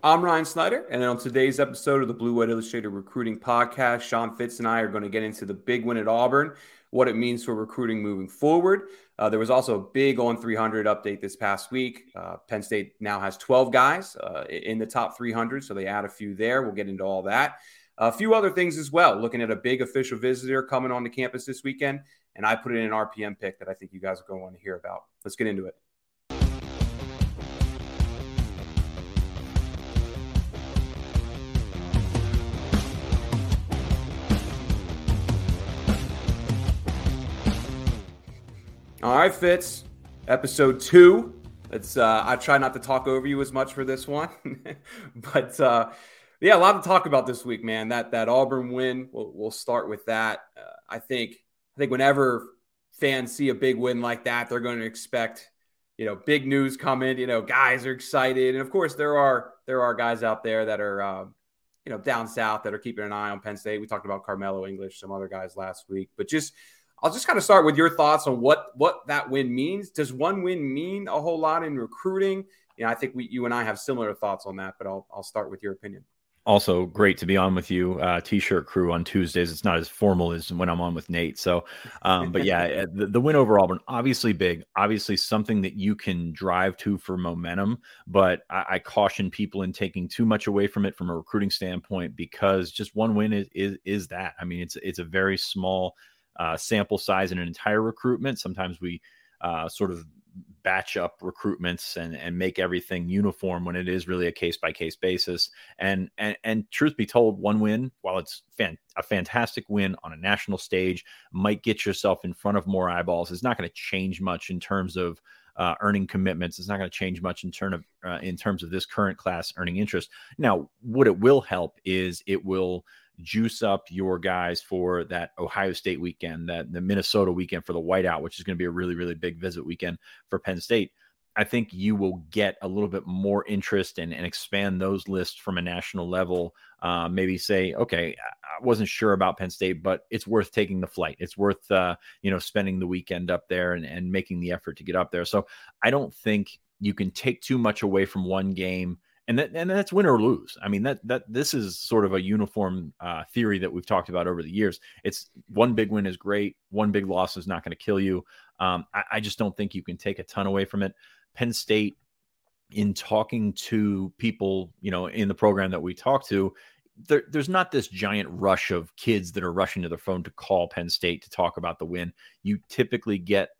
I'm Ryan Snyder, and on today's episode of the Blue White Illustrated Recruiting Podcast, Sean Fitz and I are going to get into the big win at Auburn, what it means for recruiting moving forward. Uh, there was also a big on 300 update this past week. Uh, Penn State now has 12 guys uh, in the top 300, so they add a few there. We'll get into all that. A few other things as well. Looking at a big official visitor coming on the campus this weekend, and I put in an RPM pick that I think you guys are going to want to hear about. Let's get into it. All right, Fitz. Episode two. It's uh, I try not to talk over you as much for this one, but uh, yeah, a lot to talk about this week, man. That that Auburn win. We'll, we'll start with that. Uh, I think I think whenever fans see a big win like that, they're going to expect you know big news coming. You know, guys are excited, and of course there are there are guys out there that are uh, you know down south that are keeping an eye on Penn State. We talked about Carmelo English, some other guys last week, but just I'll just kind of start with your thoughts on what what that win means. Does one win mean a whole lot in recruiting? You know, I think we, you and I have similar thoughts on that, but I'll I'll start with your opinion. Also, great to be on with you, uh, T-shirt crew on Tuesdays. It's not as formal as when I'm on with Nate. So, um, but yeah, the, the win over Auburn, obviously big, obviously something that you can drive to for momentum. But I, I caution people in taking too much away from it from a recruiting standpoint because just one win is is, is that. I mean, it's it's a very small uh, sample size in an entire recruitment. Sometimes we uh, sort of batch up recruitments and and make everything uniform when it is really a case by case basis. And and and truth be told, one win, while it's fan, a fantastic win on a national stage, might get yourself in front of more eyeballs. It's not going to change much in terms of uh, earning commitments. It's not going to change much in terms of uh, in terms of this current class earning interest. Now, what it will help is it will juice up your guys for that Ohio State weekend, that the Minnesota weekend for the whiteout, which is going to be a really, really big visit weekend for Penn State. I think you will get a little bit more interest and, and expand those lists from a national level. Uh, maybe say, okay, I wasn't sure about Penn State, but it's worth taking the flight. It's worth, uh, you know, spending the weekend up there and, and making the effort to get up there. So I don't think you can take too much away from one game and that and that's win or lose. I mean that that this is sort of a uniform uh, theory that we've talked about over the years. It's one big win is great, one big loss is not going to kill you. Um, I, I, just don't think you can take a ton away from it. Penn State, in talking to people, you know, in the program that we talk to, there, there's not this giant rush of kids that are rushing to their phone to call Penn State to talk about the win. You typically get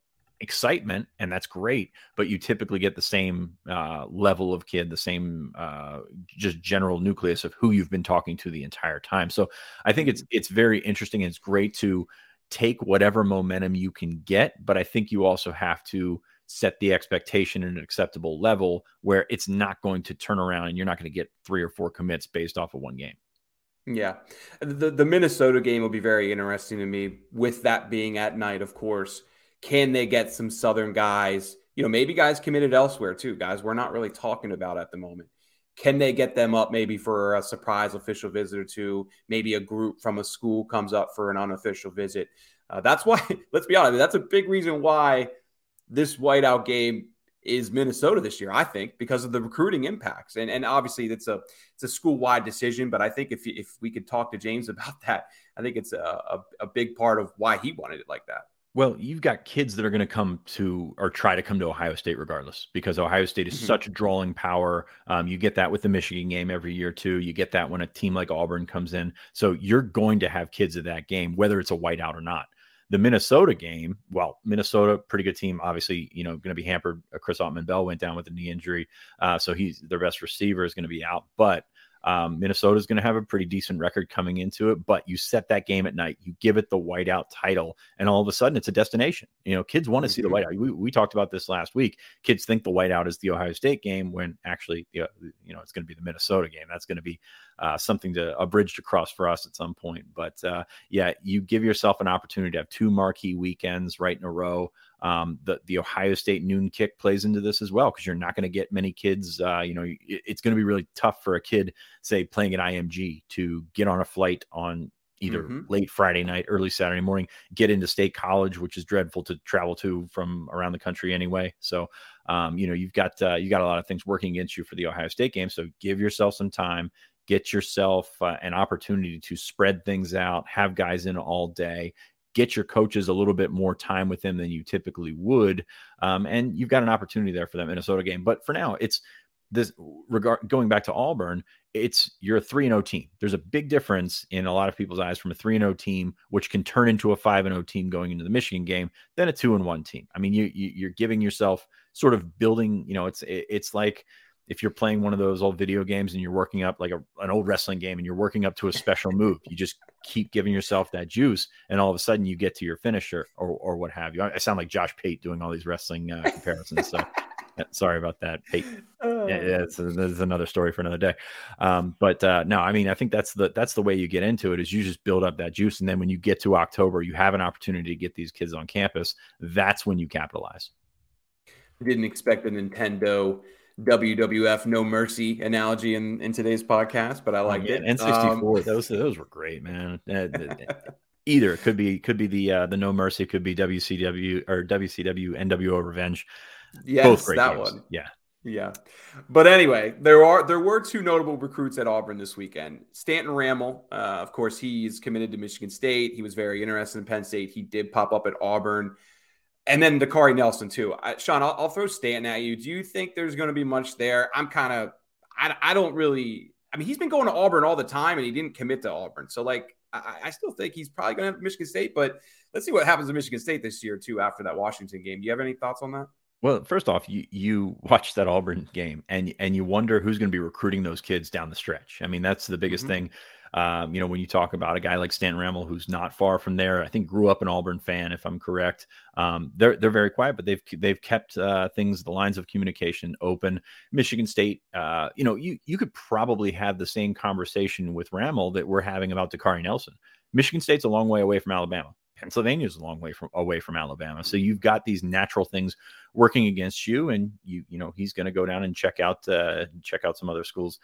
excitement, and that's great. But you typically get the same uh, level of kid, the same uh, just general nucleus of who you've been talking to the entire time. So I think it's it's very interesting. And it's great to take whatever momentum you can get, but I think you also have to set the expectation at an acceptable level where it's not going to turn around and you're not going to get three or four commits based off of one game. Yeah. The the Minnesota game will be very interesting to me with that being at night, of course. Can they get some Southern guys? You know, maybe guys committed elsewhere too, guys we're not really talking about at the moment. Can they get them up maybe for a surprise official visit or two? Maybe a group from a school comes up for an unofficial visit. Uh, that's why, let's be honest, that's a big reason why this whiteout game is Minnesota this year, I think, because of the recruiting impacts. And, and obviously it's a it's a school wide decision, but I think if if we could talk to James about that, I think it's a, a, a big part of why he wanted it like that. Well, you've got kids that are going to come to or try to come to Ohio State regardless because Ohio State is mm-hmm. such a drawing power. Um, you get that with the Michigan game every year too. You get that when a team like Auburn comes in. So you're going to have kids at that game, whether it's a whiteout or not. The Minnesota game, well, Minnesota, pretty good team. Obviously, you know, going to be hampered. Uh, Chris Autman Bell went down with a knee injury, uh, so he's their best receiver is going to be out. But Um, Minnesota is going to have a pretty decent record coming into it, but you set that game at night, you give it the whiteout title, and all of a sudden it's a destination. You know, kids want to mm-hmm. see the mm-hmm. whiteout. We, we talked about this last week. Kids think the whiteout is the Ohio State game when actually, you know it's going to be the Minnesota game. That's going to be uh, something to a bridge to cross for us at some point. But uh, yeah, you give yourself an opportunity to have two marquee weekends right in a row. Um, the the Ohio State noon kick plays into this as well because you're not going to get many kids. Uh, you know, it's going to be really tough for a kid, say, playing at IMG to get on a flight on either mm-hmm. late Friday night, early Saturday morning, get into state college, which is dreadful to travel to from around the country anyway. So, um, you know, you've got uh, you got a lot of things working against you for the Ohio State game. So, give yourself some time, get yourself uh, an opportunity to spread things out, have guys in all day, get your coaches a little bit more time with them than you typically would. Um, and you've got an opportunity there for that Minnesota game. But for now, it's this regard going back to Auburn, it's you're a 3 0 team. There's a big difference in a lot of people's eyes from a 3 0 team, which can turn into a 5 0 team going into the Michigan game, than a 2 and 1 team. I mean, you, you are giving yourself sort of building, you know, it's it's like if you're playing one of those old video games and you're working up like a, an old wrestling game and you're working up to a special move, you just keep giving yourself that juice, and all of a sudden you get to your finisher or, or what have you. I sound like Josh Pate doing all these wrestling uh, comparisons. So sorry about that, Pate. Yeah, yeah it's, it's, another story for another day. Um, but uh, no, I mean, I think that's the that's the way you get into it is you just build up that juice, and then when you get to October, you have an opportunity to get these kids on campus. That's when you capitalize. I Didn't expect the Nintendo WWF No Mercy analogy in, in today's podcast, but I like oh, yeah. it. N64, um, those those were great, man. Either it could be could be the uh, the No Mercy, could be WCW or WCW NWO Revenge. Yes, Both great that games. one. Yeah. Yeah. But anyway, there are there were two notable recruits at Auburn this weekend. Stanton Ramil, uh, of course, he's committed to Michigan State. He was very interested in Penn State. He did pop up at Auburn and then Dakaari Nelson too. I, Sean, I'll, I'll, throw Stanton at you. Do you think there's going to be much there? I'm kind of, I, I don't really. I mean, he's been going to Auburn all the time, and he didn't commit to Auburn. So, like, I, I still think he's probably going to Michigan State. But let's see what happens to Michigan State this year too after that Washington game. Do you have any thoughts on that? Well, first off, you you watch that Auburn game and and you wonder who's going to be recruiting those kids down the stretch. I mean, that's the biggest mm-hmm. thing. Um, you know, when you talk about a guy like Stan Ramil, who's not far from there, I think grew up an Auburn fan, if I'm correct. Um, they're they're very quiet, but they've they've kept uh, things, the lines of communication open. Michigan State, uh, you know, you you could probably have the same conversation with Ramil that we're having about Dakaari Nelson. Michigan State's a long way away from Alabama. Pennsylvania's a long way from away from Alabama. So you've got these natural things working against you, and you you know he's going to go down and check out uh, check out some other schools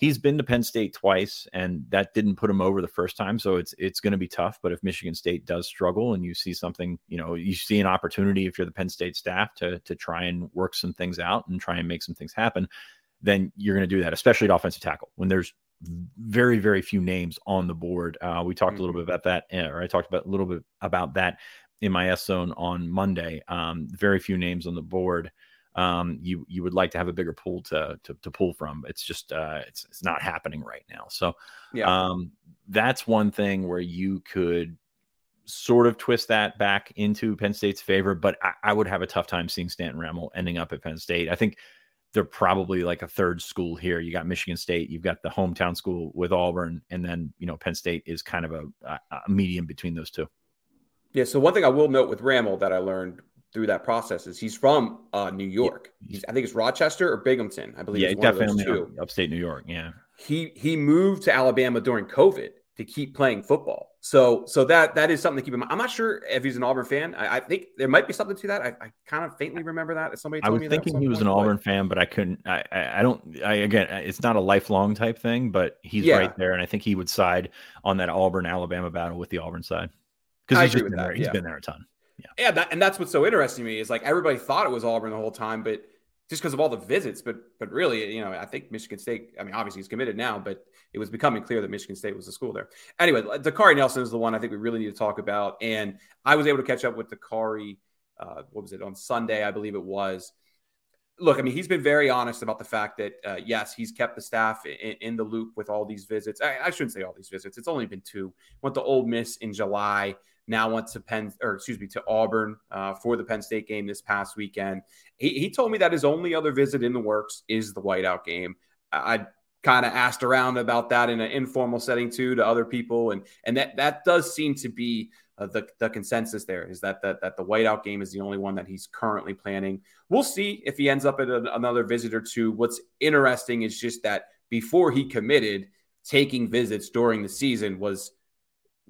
he's been to Penn State twice, and that didn't put him over the first time. So it's it's going to be tough. But if Michigan State does struggle, and you see something, you know, you see an opportunity if you're the Penn State staff to to try and work some things out and try and make some things happen, then you're going to do that, especially at offensive tackle when there's very very few names on the board. Uh, we talked a little bit about that, eh, or I talked about a little bit about that in my S zone on Monday. Um, very few names on the board um, you you would like to have a bigger pool to to, to pull from. It's just uh, it's it's not happening right now. So yeah. um, that's one thing where you could sort of twist that back into Penn State's favor, but I, I would have a tough time seeing Stanton Ramil ending up at Penn State. I think they're probably like a third school here. You got Michigan State, you've got the hometown school with Auburn, and then you know Penn State is kind of a, a medium between those two. Yeah. So one thing I will note with Ramil that I learned through that process is he's from uh, New York. He's, I think it's Rochester or Binghamton. I believe. Yeah, definitely upstate New York. Yeah. He he moved to Alabama during COVID to keep playing football. So so that that is something to keep in mind. I'm not sure if he's an Auburn fan. I, I think there might be something to that. I, I, kind of faintly remember that. Somebody I was thinking he was an Auburn fan, but I couldn't. I, I don't. I again, it's not a lifelong type thing, but he's yeah. right there, and I think he would side on that Auburn Alabama battle with the Auburn side because he's just been there. He's yeah. been there a ton. Yeah, yeah, that, and that's what's so interesting to me is like everybody thought it was Auburn the whole time, but just because of all the visits, but but really, you know, I think Michigan State. I mean, obviously he's committed now, but it was becoming clear that Michigan State was the school there. Anyway, Dakaari Nelson is the one I think we really need to talk about, and I was able to catch up with Dakaari. Uh, what was it on Sunday? I believe it was. Look, I mean, he's been very honest about the fact that uh, yes, he's kept the staff in, in, the loop with all these visits. I, I shouldn't say all these visits; it's only been two. Went to Ole Miss in July now went to Penn, or excuse me, to Auburn uh, for the Penn State game this past weekend. He, he told me that his only other visit in the works is the whiteout game. I kind of asked around about that in an informal setting too to other people, and and that that does seem to be uh, the the consensus there is that that that the whiteout game is the only one that he's currently planning. We'll see if he ends up at a, another visit or two. What's interesting is just that before he committed, taking visits during the season was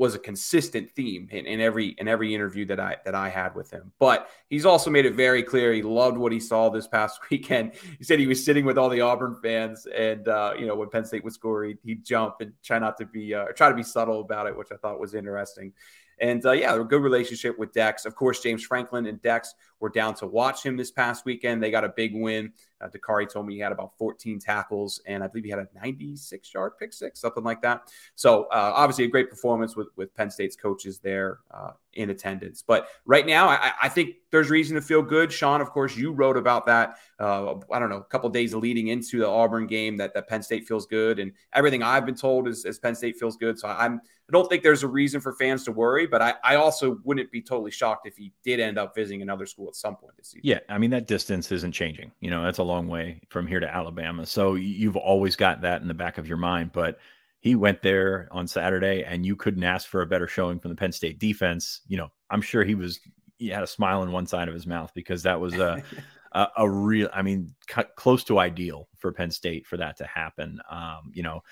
was a consistent theme in, in, every in every interview that I that I had with him. But he's also made it very clear he loved what he saw this past weekend. He said he was sitting with all the Auburn fans, and uh, you know when Penn State would score, he'd, he'd jump and try not to be uh, try to be subtle about it, which I thought was interesting. And uh, yeah, a good relationship with Dex. Of course, James Franklin and Dex were down to watch him this past weekend. They got a big win. Uh, Dakaari told me he had about 14 tackles, and I believe he had a 96 yard pick six, something like that. So uh, obviously a great performance with with Penn State's coaches there uh, in attendance. But right now, I, I, think there's reason to feel good. Sean, of course, you wrote about that. Uh, I don't know, a couple days leading into the Auburn game that that Penn State feels good, and everything I've been told is, is Penn State feels good. So I'm I don't think there's a reason for fans to worry, but I, I also wouldn't be totally shocked if he did end up visiting another school at some point this season. Yeah, I mean that distance isn't changing. You know, that's a long way from here to Alabama. So you've always got that in the back of your mind. But he went there on Saturday, and you couldn't ask for a better showing from the Penn State defense. You know, I'm sure he was he had a smile on one side of his mouth because that was a a, a, real, I mean, close to ideal for Penn State for that to happen. Um, you know,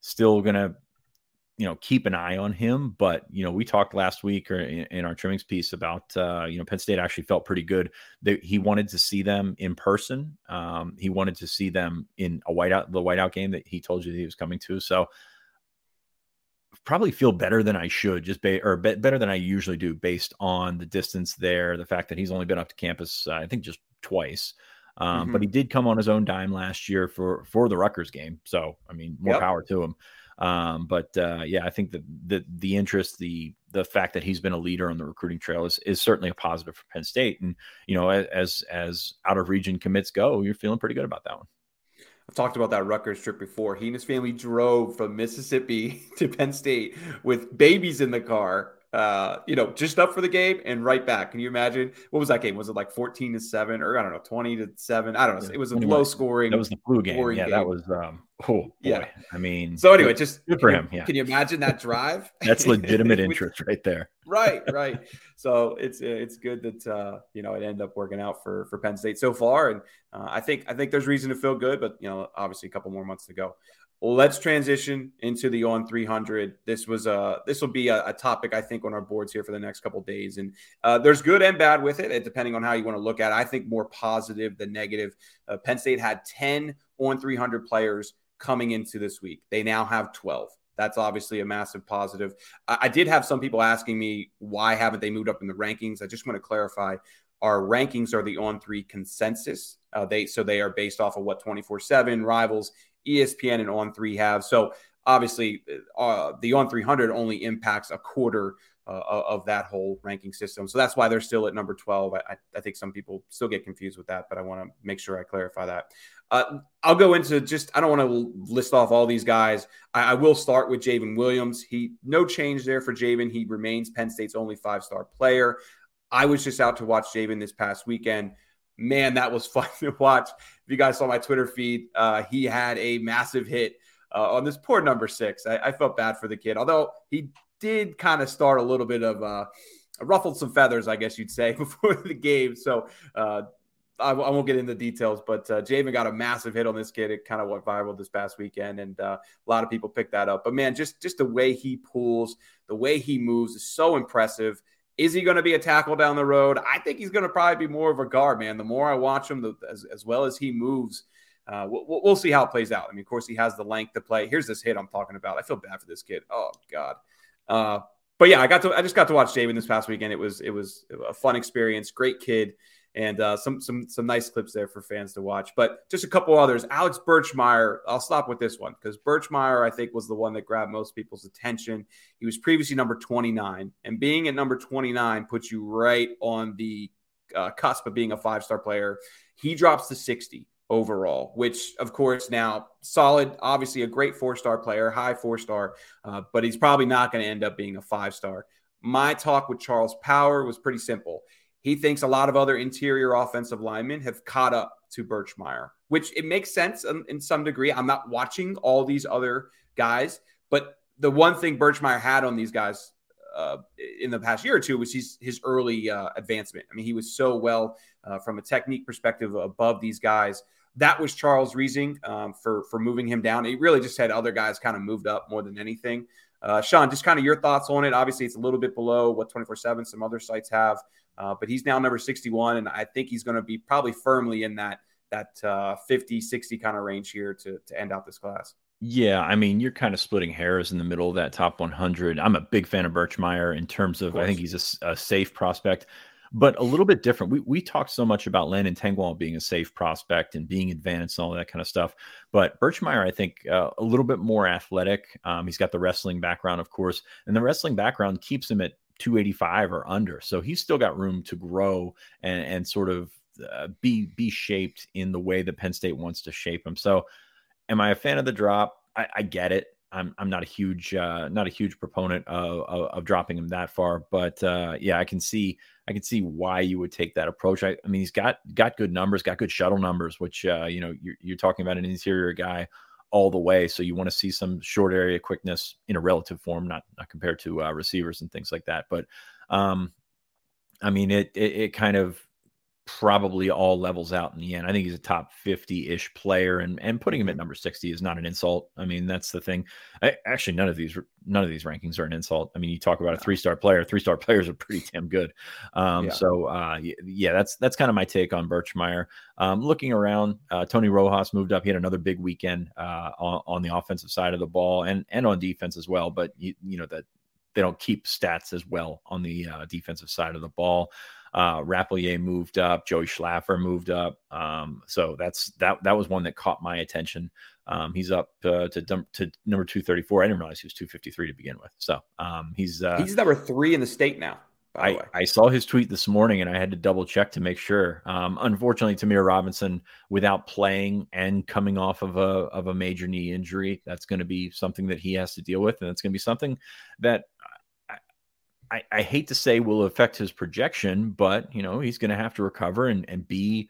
still gonna you know keep an eye on him but you know we talked last week or in, in our trimmings piece about uh, you know penn state actually felt pretty good that he wanted to see them in person um, he wanted to see them in a whiteout the whiteout game that he told you that he was coming to so probably feel better than i should just ba- or be- better than i usually do based on the distance there the fact that he's only been up to campus uh, i think just twice um, mm-hmm. but he did come on his own dime last year for for the Rutgers game. So I mean, more yep. power to him. Um, but uh, yeah, I think that the the interest, the the fact that he's been a leader on the recruiting trail is, is certainly a positive for Penn State. And you know, as as out of region commits go, you're feeling pretty good about that one. I've talked about that Rutgers trip before. He and his family drove from Mississippi to Penn State with babies in the car uh, you know, just up for the game and right back. Can you imagine what was that game? Was it like 14 to 7 or I don't know, 20 to 7? I don't know. It was a anyway, low scoring. That was the flu game. Yeah, game. that was um oh boy. yeah. I mean so anyway, just good for him. Yeah. Can you imagine that drive? That's legitimate interest right there. right, right. So it's it's good that uh, you know it ended up working out for for Penn State so far, and uh, I think I think there's reason to feel good, but you know obviously a couple more months to go let's transition into the on 300 this was a this will be a, a, topic i think on our boards here for the next couple days. And uh, there's good and bad with it depending on how you want to look at it. I think more positive than negative. Uh, penn state had 10 on 300 players coming into this week. They now have 12 that's obviously a massive positive. I, I did have some people asking me why haven't they moved up in the rankings? I just want to clarify. Our rankings are the on three consensus. Uh, they so they are based off of what 24 7 rivals ESPN and On Three have. So obviously, uh, the On 300 only impacts a quarter uh, of that whole ranking system. So that's why they're still at number 12. I, I think some people still get confused with that, but I want to make sure I clarify that. Uh, I'll go into just, I don't want to list off all these guys. I, I, will start with J'ven Williams. He, no change there for J'ven. He remains Penn State's only five star player. I was just out to watch J'ven this past weekend man, that was fun to watch. If you guys saw my Twitter feed, uh, he had a massive hit uh, on this poor number six. I, I, felt bad for the kid, although he did kind of start a little bit of uh, ruffled some feathers, I guess you'd say, before the game. So uh, won't get into the details, but uh, J'ven got a massive hit on this kid. It kind of went viral this past weekend, and uh, a lot of people picked that up. But man, just just the way he pulls, the way he moves is so impressive. Is he going to be a tackle down the road? I think he's going to probably be more of a guard, man. The more I watch him, the, as, as well as he moves, uh, we'll, we'll, see how it plays out. I mean, of course, he has the length to play. Here's this hit I'm talking about. I feel bad for this kid. Oh God. Uh, but yeah, I got to. I just got to watch J'ven this past weekend. It was it was a fun experience. Great kid and uh, some some some nice clips there for fans to watch. But just a couple others. Alex Birchmeier. I'll stop with this one because Birchmeier, I think, was the one that grabbed most people's attention. He was previously number 29, and being at number 29 puts you right on the uh, cusp of being a five star player. He drops to 60 overall, which of course now solid, obviously a great four star player, high four star, uh, but he's probably not going to end up being a five star. My talk with Charles Power was pretty simple. He thinks a lot of other interior offensive linemen have caught up to Birchmeier. which it makes sense in, in some degree. I'm not watching all these other guys, but the one thing Birchmeier had on these guys uh, in the past year or two was his, his early uh, advancement. I mean, he was so well uh, from a technique perspective above these guys. That was Charles Reesing um, for for moving him down. He really just had other guys kind of moved up more than anything. Uh, Sean, just kind of your thoughts on it. Obviously, it's a little bit below what 24 7 some other sites have, uh, but he's now number 61, and I think he's going to be probably firmly in that that uh, 50, 60 kind of range here to, to end out this class. Yeah, I mean, you're kind of splitting hairs in the middle of that top 100. I'm a big fan of Birchmeier in terms of, of I think he's a, a, safe prospect, but a little bit different. We we talked so much about Landon Tengwall being a safe prospect and being advanced and all that kind of stuff, but Birchmeier, I think, uh, a little bit more athletic. Um, he's got the wrestling background, of course, and the wrestling background keeps him at 285 or under, so he's still got room to grow and and sort of uh, be be shaped in the way that Penn State wants to shape him. So am I a fan of the drop? I, I get it. I'm I'm not a huge uh, not a huge proponent of, of, of dropping him that far, but uh, yeah, I can see I can see why you would take that approach. I, I mean, he's got got good numbers, got good shuttle numbers, which uh, you know you're, you're talking about an interior guy all the way. So you want to see some short area quickness in a relative form, not not compared to uh, receivers and things like that. But um, I mean, it, it it kind of probably all levels out in the end. I think he's a top 50 ish player and, and putting him at mm-hmm. number 60 is not an insult. I mean, that's the thing. I, actually, none of these, none of these rankings are an insult. I mean, you talk about a three-star player, three-star players are pretty damn good. Um, yeah. so uh, yeah, that's, that's kind of my take on Birchmeier. Um, looking around, uh, Tony Rojas moved up. He had another big weekend uh, on, on the offensive side of the ball and, and on defense as well. But you, you know, that they don't keep stats as well on the uh, defensive side of the ball. Uh, Rappleyea moved up. Joey Schlaffer moved up. Um, so that's that. That was one that caught my attention. Um, he's up uh, to to number two thirty four. I didn't realize he was two fifty three to begin with. So um, he's uh, he's number three in the state now. I, I saw his tweet this morning and I had to double check to make sure. Um, unfortunately, Ta'Mere Robinson, without playing and coming off of a of a major knee injury, that's going to be something that he has to deal with, and it's going to be something that I, I hate to say will affect his projection, but you know he's going to have to recover and, and be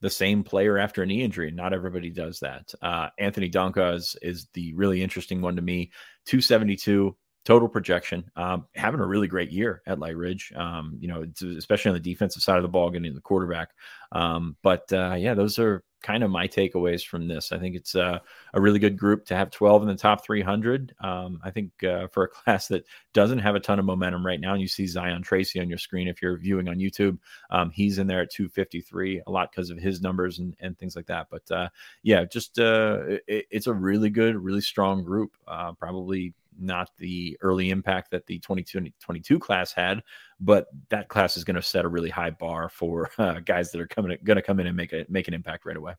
the same player after a knee injury. And not everybody does that. Uh, Anthony Donkoh is, is the really interesting one to me. 272 total projection, um, having a really great year at Light Ridge. Um, you know, especially on the defensive side of the ball, getting the quarterback. Um, but uh, yeah, those are kind of my takeaways from this. I think it's uh, a really good group to have 12 in the top 300. Um, I think uh, for a class that doesn't have a ton of momentum right now, and you see Zion Tracy on your screen if you're viewing on YouTube, um, he's in there at 253 a lot because of his numbers and, and things like that. But uh, yeah, just uh, it, it's a really good, really strong group. Uh, probably not the early impact that the 2022 class had, but that class is going to set a really high bar for uh, guys that are coming going to come in and make a make an impact right away.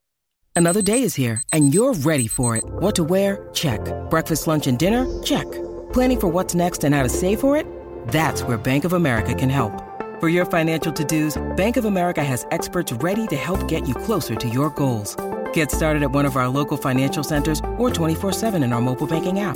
Another day is here and you're ready for it. What to wear? Check. Breakfast, lunch and dinner? Check. Planning for what's next and how to save for it? That's where Bank of America can help. For your financial to-dos, Bank of America has experts ready to help get you closer to your goals. Get started at one of our local financial centers or 24/7 in our mobile banking app.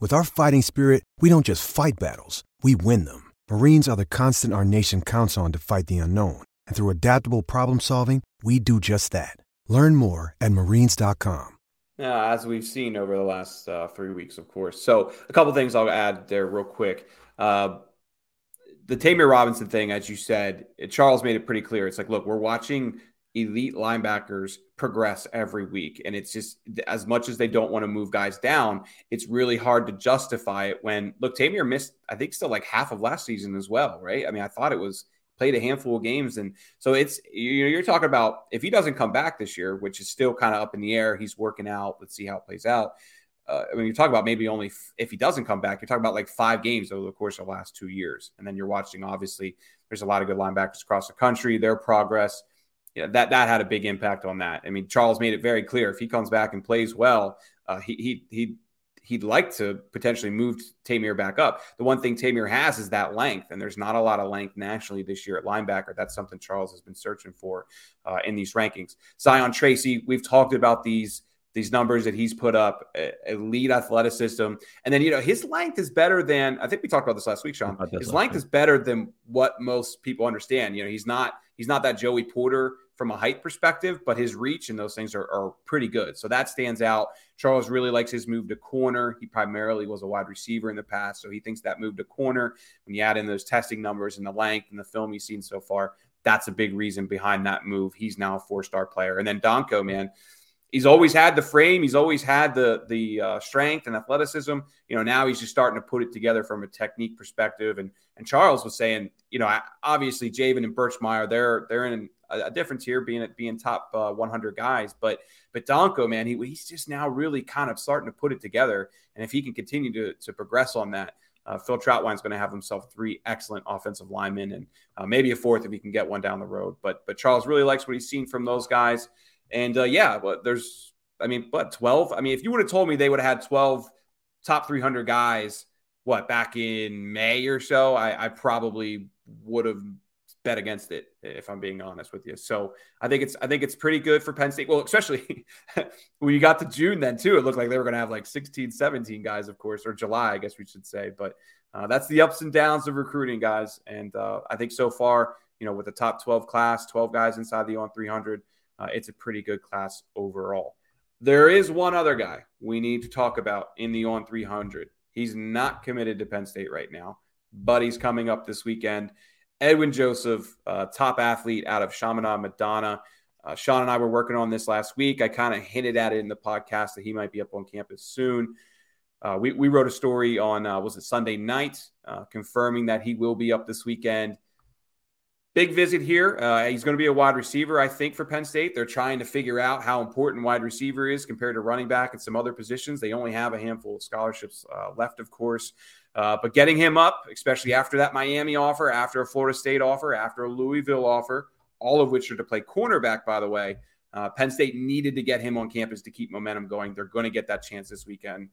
With our fighting spirit, we don't just fight battles, we win them. Marines are the constant our nation counts on to fight the unknown. And through adaptable problem solving, we do just that. Learn more at marines.com. Yeah, as we've seen over the last uh, three weeks, of course. So, a couple things I'll add there real quick. Uh, the Ta'Mere Robinson thing, as you said, Charles made it pretty clear. It's like, look, we're watching elite linebackers progress every week. And it's just as much as they don't want to move guys down, it's really hard to justify it when look, Ta'Mere missed, I think, still like half of last season as well, right? I mean, I thought it was played a handful of games. And so it's you know, you're talking about if he doesn't come back this year, which is still kind of up in the air, he's working out. Let's see how it plays out. Uh, I mean, you talk about maybe only f- if he doesn't come back, you're talking about like five games over the course of the last two years. And then you're watching, obviously, there's a lot of good linebackers across the country, their progress yeah, that that had a big impact on that. I mean, Charles made it very clear if he comes back and plays well, uh, he he he he'd like to potentially move Ta'Mere back up. The one thing Ta'Mere has is that length, and there's not a lot of length nationally this year at linebacker. That's something Charles has been searching for uh, in these rankings. Zion Tracy, we've talked about these these numbers that he's put up, elite athleticism. And then, you know, his length is better than, I think we talked about this last week, Sean. His length is better than what most people understand. You know, he's not, he's not that Joey Porter from a height perspective, but his reach and those things are, are pretty good. So that stands out. Charles really likes his move to corner. He primarily was a wide receiver in the past. So he thinks that move to corner, when you add in those testing numbers and the length and the film he's seen so far, that's a big reason behind that move. He's now a four star player. And then Donkoh, man, he's always had the frame. He's always had the the uh, strength and athleticism. You know, now he's just starting to put it together from a technique perspective. And and Charles was saying, you know, obviously J'ven and Birchmeier, they're they're in a, difference here, being at being top uh, 100 guys. But but Donkoh, man, he, he's just now really kind of starting to put it together. And if he can continue to to progress on that. Uh, Phil Trautwein's going to have himself three excellent offensive linemen and uh, maybe a fourth if he can get one down the road. But but Charles really likes what he's seen from those guys. And uh, yeah, but there's, I mean, but 12? I mean, if you would have told me they would have had 12 top 300 guys, what, back in May or so, I, I probably would have bet against it if I'm being honest with you. So I think it's I think it's pretty good for Penn State. Well, especially when you got to June then too, it looked like they were going to have like 16, 17 guys, of course, or July, I guess we should say. But uh, that's the ups and downs of recruiting, guys. And uh, I think so far, you know, with the top 12 class, 12 guys inside the on 300, uh, it's a pretty good class overall. There is one other guy we need to talk about in the on 300. He's not committed to Penn State right now, but he's coming up this weekend. Edwin Joseph, uh, top athlete out of Chaminade Madonna. Uh, Sean and I were working on this last week. I kind of hinted at it in the podcast that he might be up on campus soon. Uh, we, we wrote a story on, uh, was it Sunday night, uh, confirming that he will be up this weekend. Big visit here. Uh, he's going to be a wide receiver, I think, for Penn State. They're trying to figure out how important wide receiver is compared to running back and some other positions. They only have a handful of scholarships uh, left, of course. Uh, but getting him up, especially after that Miami offer, after a Florida State offer, after a Louisville offer, all of which are to play cornerback, by the way, uh, Penn State needed to get him on campus to keep momentum going. They're going to get that chance this weekend.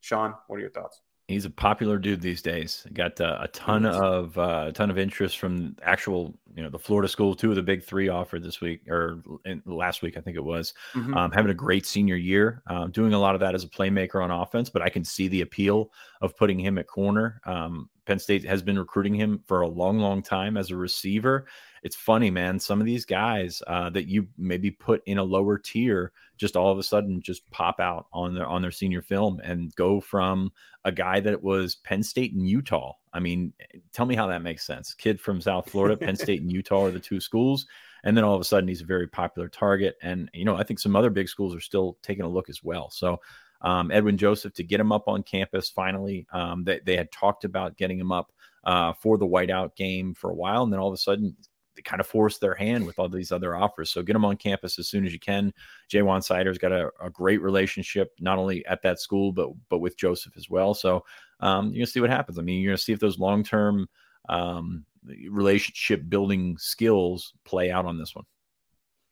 Sean, what are your thoughts? He's a popular dude these days. Got uh, a ton of uh, a ton of interest from actual, you know, the Florida school. Two of the big three offered this week or in, last week, I think it was. Mm-hmm. Um, having a great senior year, um, doing a lot of that as a playmaker on offense. But I can see the appeal of putting him at corner. Um, Penn State has been recruiting him for a long, long time as a receiver. It's funny, man. Some of these guys uh, that you maybe put in a lower tier just all of a sudden just pop out on their on their senior film and go from a guy that was Penn State and Utah. I mean, tell me how that makes sense. Kid from South Florida, Penn State and Utah are the two schools. And then all of a sudden he's a very popular target. And, you know, I think some other big schools are still taking a look as well. So um, Edwin Joseph to get him up on campus finally. Um, they, they had talked about getting him up uh, for the whiteout game for a while. And then all of a sudden they kind of force their hand with all these other offers. So get them on campus as soon as you can. Ja'Juan Seider's got a, a, great relationship, not only at that school, but but with Joseph as well. So um, you're gonna see what happens. I mean, you're gonna see if those long term um, relationship building skills play out on this one.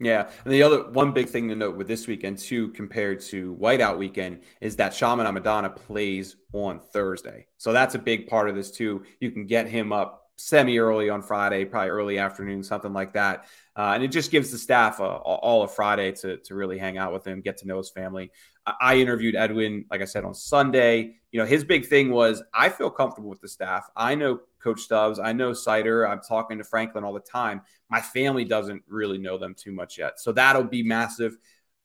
Yeah, and the other one big thing to note with this weekend too, compared to Whiteout weekend, is that Chaminade Madonna plays on Thursday, so that's a big part of this too. You can get him up semi early on Friday, probably early afternoon, something like that. Uh, and it just gives the staff all of Friday to, to really hang out with him, get to know his family. I, I interviewed Edwin, like I said, on Sunday. You know, his big thing was I feel comfortable with the staff. I know Coach Stubbs, I know Seider. I'm talking to Franklin all the time. My family doesn't really know them too much yet. So that'll be massive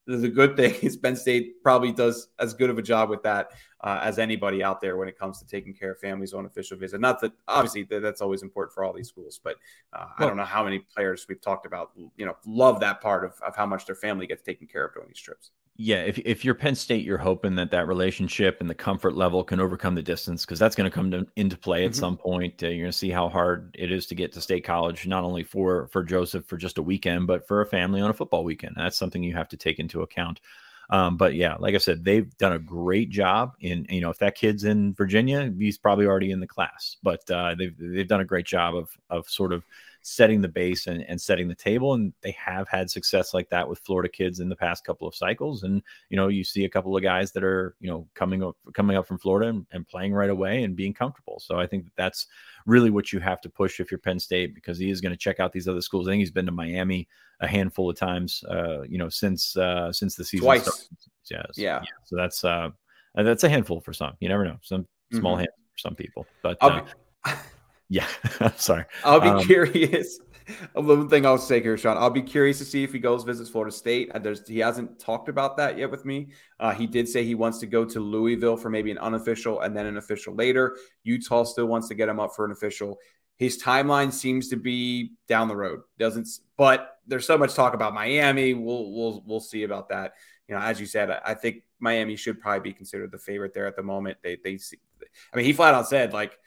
the good thing is Penn State probably does as good of a job with that uh, as anybody out there when it comes to taking care of families on official visit. Not that obviously that's always important for all these schools, but uh, well, I don't know how many players we've talked about, you know, love that part of, of how much their family gets taken care of during these trips. Yeah, if if you're Penn State, you're hoping that that relationship and the comfort level can overcome the distance because that's going to come to, into play at mm-hmm. some point. Uh, you're going to see how hard it is to get to State College, not only for for Joseph for just a weekend, but for a family on a football weekend. That's something you have to take into account. Um, but yeah, like I said, they've done a great job in you know if that kid's in Virginia, he's probably already in the class. But uh, they've they've done a great job of of sort of setting the base and, and setting the table. And they have had success like that with Florida kids in the past couple of cycles. And, you know, you see a couple of guys that are, you know, coming up, coming up from Florida and, and playing right away and being comfortable. So I think that that's really what you have to push if you're Penn State because he is going to check out these other schools. I think he's been to Miami a handful of times, uh, you know, since uh, since the season. Twice. Started. Yeah. yeah. So that's uh, that's a handful for some. You never know. Some small mm-hmm. hand for some people, but uh, yeah. I'm sorry. I'll be um, curious. A little thing I'll say here, Sean. I'll be curious to see if he goes visits Florida State. There's he hasn't talked about that yet with me. Uh, he did say he wants to go to Louisville for maybe an unofficial and then an official later. Utah still wants to get him up for an official. His timeline seems to be down the road. Doesn't, but there's so much talk about Miami. We'll we'll we'll see about that. You know, as you said, I think Miami should probably be considered the favorite there at the moment. They they see, I mean, he flat out said like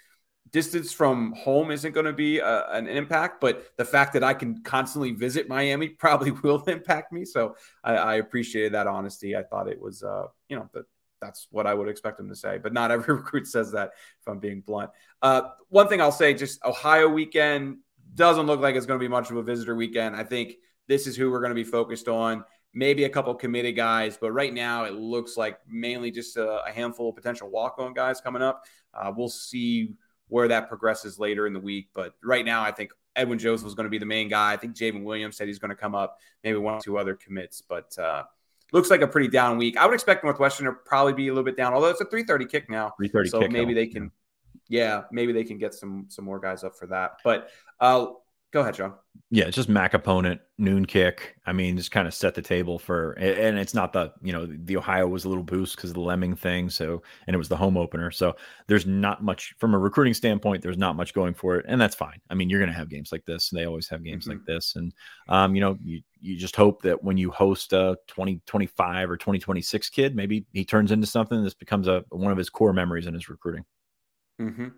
distance from home isn't going to be a, uh, an impact, but the fact that I can constantly visit Miami probably will impact me. So I, I appreciated that honesty. I thought it was, uh, you know, that that's what I would expect him to say. But not every recruit says that, if I'm being blunt. Uh, one thing I'll say, just Ohio weekend doesn't look like it's going to be much of a visitor weekend. I think this is who we're going to be focused on. Maybe a couple committed guys, but right now it looks like mainly just a, a handful of potential walk-on guys coming up. Uh, we'll see where that progresses later in the week. But right now, I think Edwin Joseph is going to be the main guy. I think J'ven Williams said he's going to come up, maybe one or two other commits, but uh, looks like a pretty down week. I would expect Northwestern to probably be a little bit down, although it's a 330 kick now. 330 so maybe they can, yeah, maybe they can get some some more guys up for that. But uh, Go ahead, John. Yeah, just MAC opponent, noon kick. I mean, just kind of set the table for, and it's not the, you know, the Ohio was a little boost because of the Lemming thing. So, and it was the home opener. So there's not much from a recruiting standpoint, there's not much going for it. And that's fine. I mean, you're going to have games like this. They always have games mm-hmm. like this. And, um, you know, you, you just hope that when you host a 2025 or 2026 kid, maybe he turns into something. This becomes a one of his core memories in his recruiting. Mm-hmm.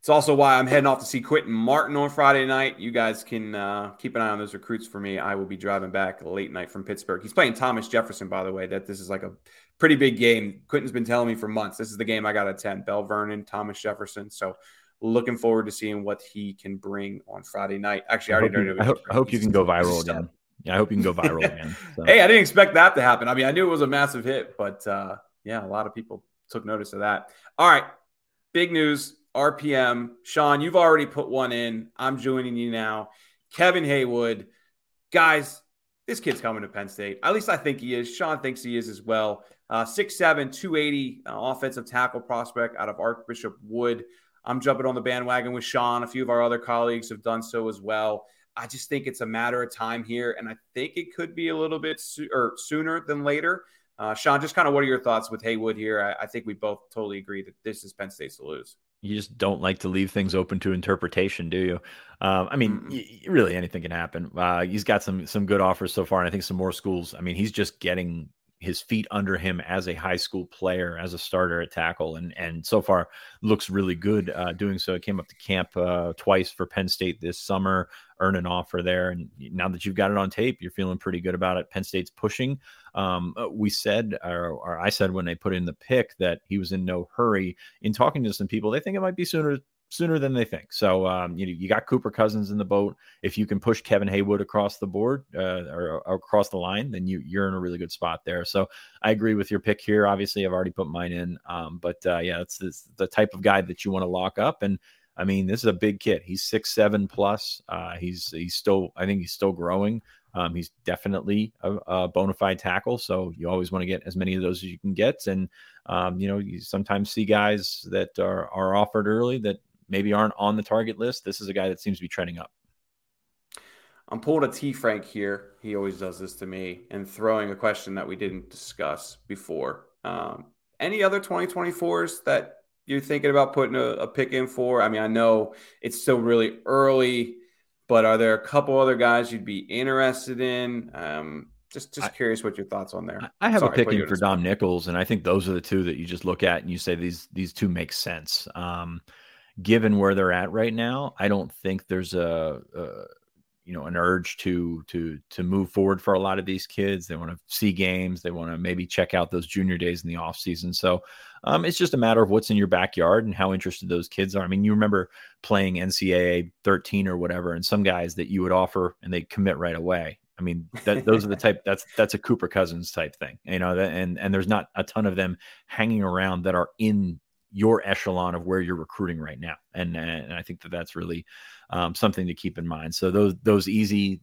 It's also why I'm heading off to see Quinton Martin on Friday night. You guys can uh, keep an eye on those recruits for me. I will be driving back late night from Pittsburgh. He's playing Thomas Jefferson, by the way. That this is like a pretty big game. Quinton's been telling me for months. This is the game I got to attend. Belle Vernon, Thomas Jefferson. So looking forward to seeing what he can bring on Friday night. Actually, I already I know. I hope, I hope you can go viral again. Yeah, I hope you can go viral again. So. hey, I didn't expect that to happen. I mean, I knew it was a massive hit, but uh, yeah, a lot of people took notice of that. All right, big news RPM. Sean, you've already put one in. I'm joining you now. Kevin Haywood. Guys, this kid's coming to Penn State. At least I think he is. Sean thinks he is as well. Uh, 6'7, 280 uh, offensive tackle prospect out of Archbishop Wood. I'm jumping on the bandwagon with Sean. A few of our other colleagues have done so as well. I just think it's a matter of time here, and I think it could be a little bit so- or sooner than later. Uh, Sean, just kind of what are your thoughts with Haywood here? I, I think we both totally agree that this is Penn State's to lose you just don't like to leave things open to interpretation, do you? Um, I mean, y- really anything can happen. Uh, he's got some some good offers so far, and I think some more schools. I mean, he's just getting his feet under him as a high school player, as a starter at tackle, and and so far looks really good uh, doing so. Came up to camp uh, twice for Penn State this summer, earn an offer there, and now that you've got it on tape, you're feeling pretty good about it. Penn State's pushing. Um, uh, we said, or, or I said when they put in the pick that he was in no hurry. In talking to some people, they think it might be sooner sooner than they think. So um, you know, you got Cooper Cousins in the boat. If you can push Kevin Haywood across the board uh, or, or, across the line, then you you're in a really good spot there. So I agree with your pick here. Obviously, I've already put mine in, um, but uh, yeah, it's, it's, the type of guy that you want to lock up. And I mean, this is a big kid. He's six seven plus. Uh, he's he's still I think he's still growing. Um, he's definitely a, a bona fide tackle, so you always want to get as many of those as you can get. And um, you know, you sometimes see guys that are are offered early that maybe aren't on the target list. This is a guy that seems to be trending up. I'm pulling a T Frank here. He always does this to me and throwing a question that we didn't discuss before. Um, any other 2024s that you're thinking about putting a, a, pick in for? I mean, I know it's still really early, but are there a couple other guys you'd be interested in? Um, just just curious what your thoughts on there. I have Sorry, a pick in for Dom Nichols, and I think those are the two that you just look at and you say these these two make sense. Um, given where they're at right now, I don't think there's a, a you know an urge to to to move forward for a lot of these kids. They want to see games. They want to maybe check out those junior days in the off season. So um, it's just a matter of what's in your backyard and how interested those kids are. I mean, you remember playing NCAA 13 or whatever, and some guys that you would offer and they commit right away. I mean, that, those are the type that's that's a Cooper Cousins type thing, you know. And and there's not a ton of them hanging around that are in your echelon of where you're recruiting right now, and and I think that that's really um, something to keep in mind. So those those easy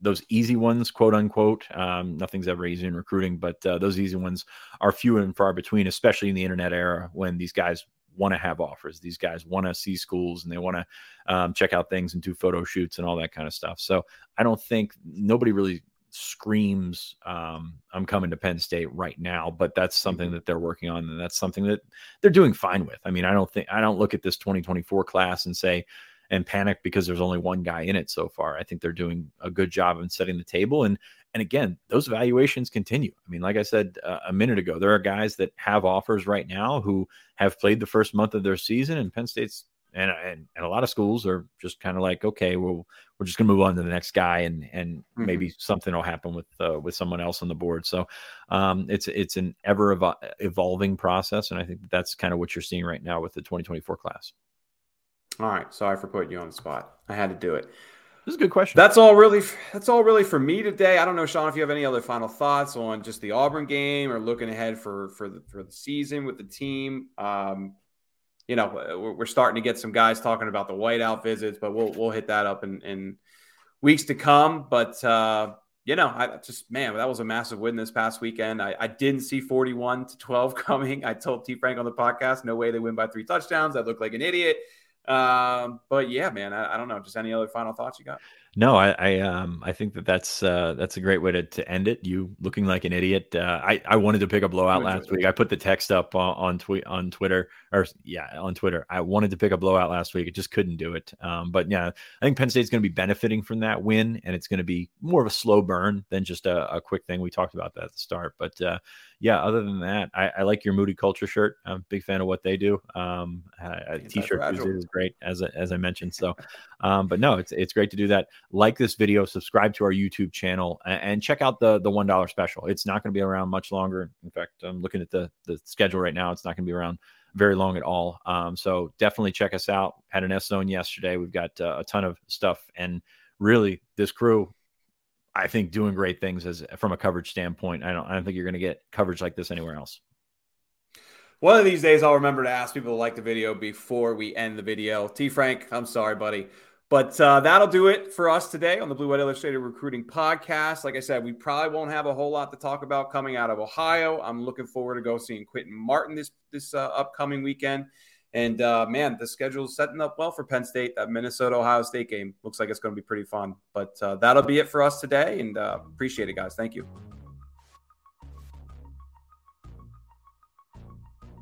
those easy ones, quote unquote. Um, nothing's ever easy in recruiting, but uh, those easy ones are few and far between, especially in the internet era when these guys want to have offers. These guys want to see schools and they want to um, check out things and do photo shoots and all that kind of stuff. So I don't think nobody really screams um, i'm coming to penn state right now but that's something mm-hmm. that they're working on and that's something that they're doing fine with i mean i don't think i don't look at this 2024 class and say and panic because there's only one guy in it so far. I think they're doing a good job in setting the table. And and again, those evaluations continue. I mean, like I said uh, a minute ago, there are guys that have offers right now who have played the first month of their season, and Penn State's and and, and a lot of schools are just kind of like, okay, well, we're just going to move on to the next guy, and and mm-hmm. maybe something will happen with uh, with someone else on the board. So, um, it's it's an ever evo- evolving process, and I think that's kind of what you're seeing right now with the 2024 class. All right. Sorry for putting you on the spot. I had to do it. This is a good question. That's all really. That's all really for me today. I don't know, Sean, if you have any other final thoughts on just the Auburn game or looking ahead for for the for the season with the team. Um, you know, we're starting to get some guys talking about the whiteout visits, but we'll we'll hit that up in, in weeks to come. But uh, you know, I just man, that was a massive win this past weekend. I, I didn't see 41 to 12 coming. I told T Frank on the podcast, no way they win by three touchdowns. I look like an idiot. Um, but yeah, man, I, I, don't know. Just any other final thoughts you got? No, I, I, um, I think that that's uh, that's a great way to, to end it. You looking like an idiot. Uh, I, I wanted to pick a blowout last week. I put the text up on, on tweet on Twitter or yeah on Twitter. I wanted to pick a blowout last week. It just couldn't do it. Um, but yeah, I think Penn State's going to be benefiting from that win, and it's going to be more of a slow burn than just a, a quick thing. We talked about that at the start, but uh, yeah, other than that, I, I, like your Moody Culture shirt. I'm a big fan of what they do. Um, a t-shirt is great, as as I mentioned. So, um, but no, it's it's great to do that. Like this video, subscribe to our YouTube channel, and, and check out the the one dollar special. It's not going to be around much longer. In fact, I'm looking at the the schedule right now. It's not going to be around very long at all. Um, so definitely check us out. Had an S zone yesterday. We've got uh, a ton of stuff, and really, this crew I think doing great things as from a coverage standpoint. I don't I don't think you're going to get coverage like this anywhere else. One of these days, I'll remember to ask people to like the video before we end the video. T. Frank, I'm sorry, buddy. But uh, that'll do it for us today on the Blue White Illustrated Recruiting Podcast. Like I said, we probably won't have a whole lot to talk about coming out of Ohio. I'm looking forward to go seeing Quinton Martin this this uh, upcoming weekend. And uh, man, the schedule is setting up well for Penn State. That Minnesota Ohio State game looks like it's going to be pretty fun. But uh, that'll be it for us today. And uh, appreciate it, guys. Thank you.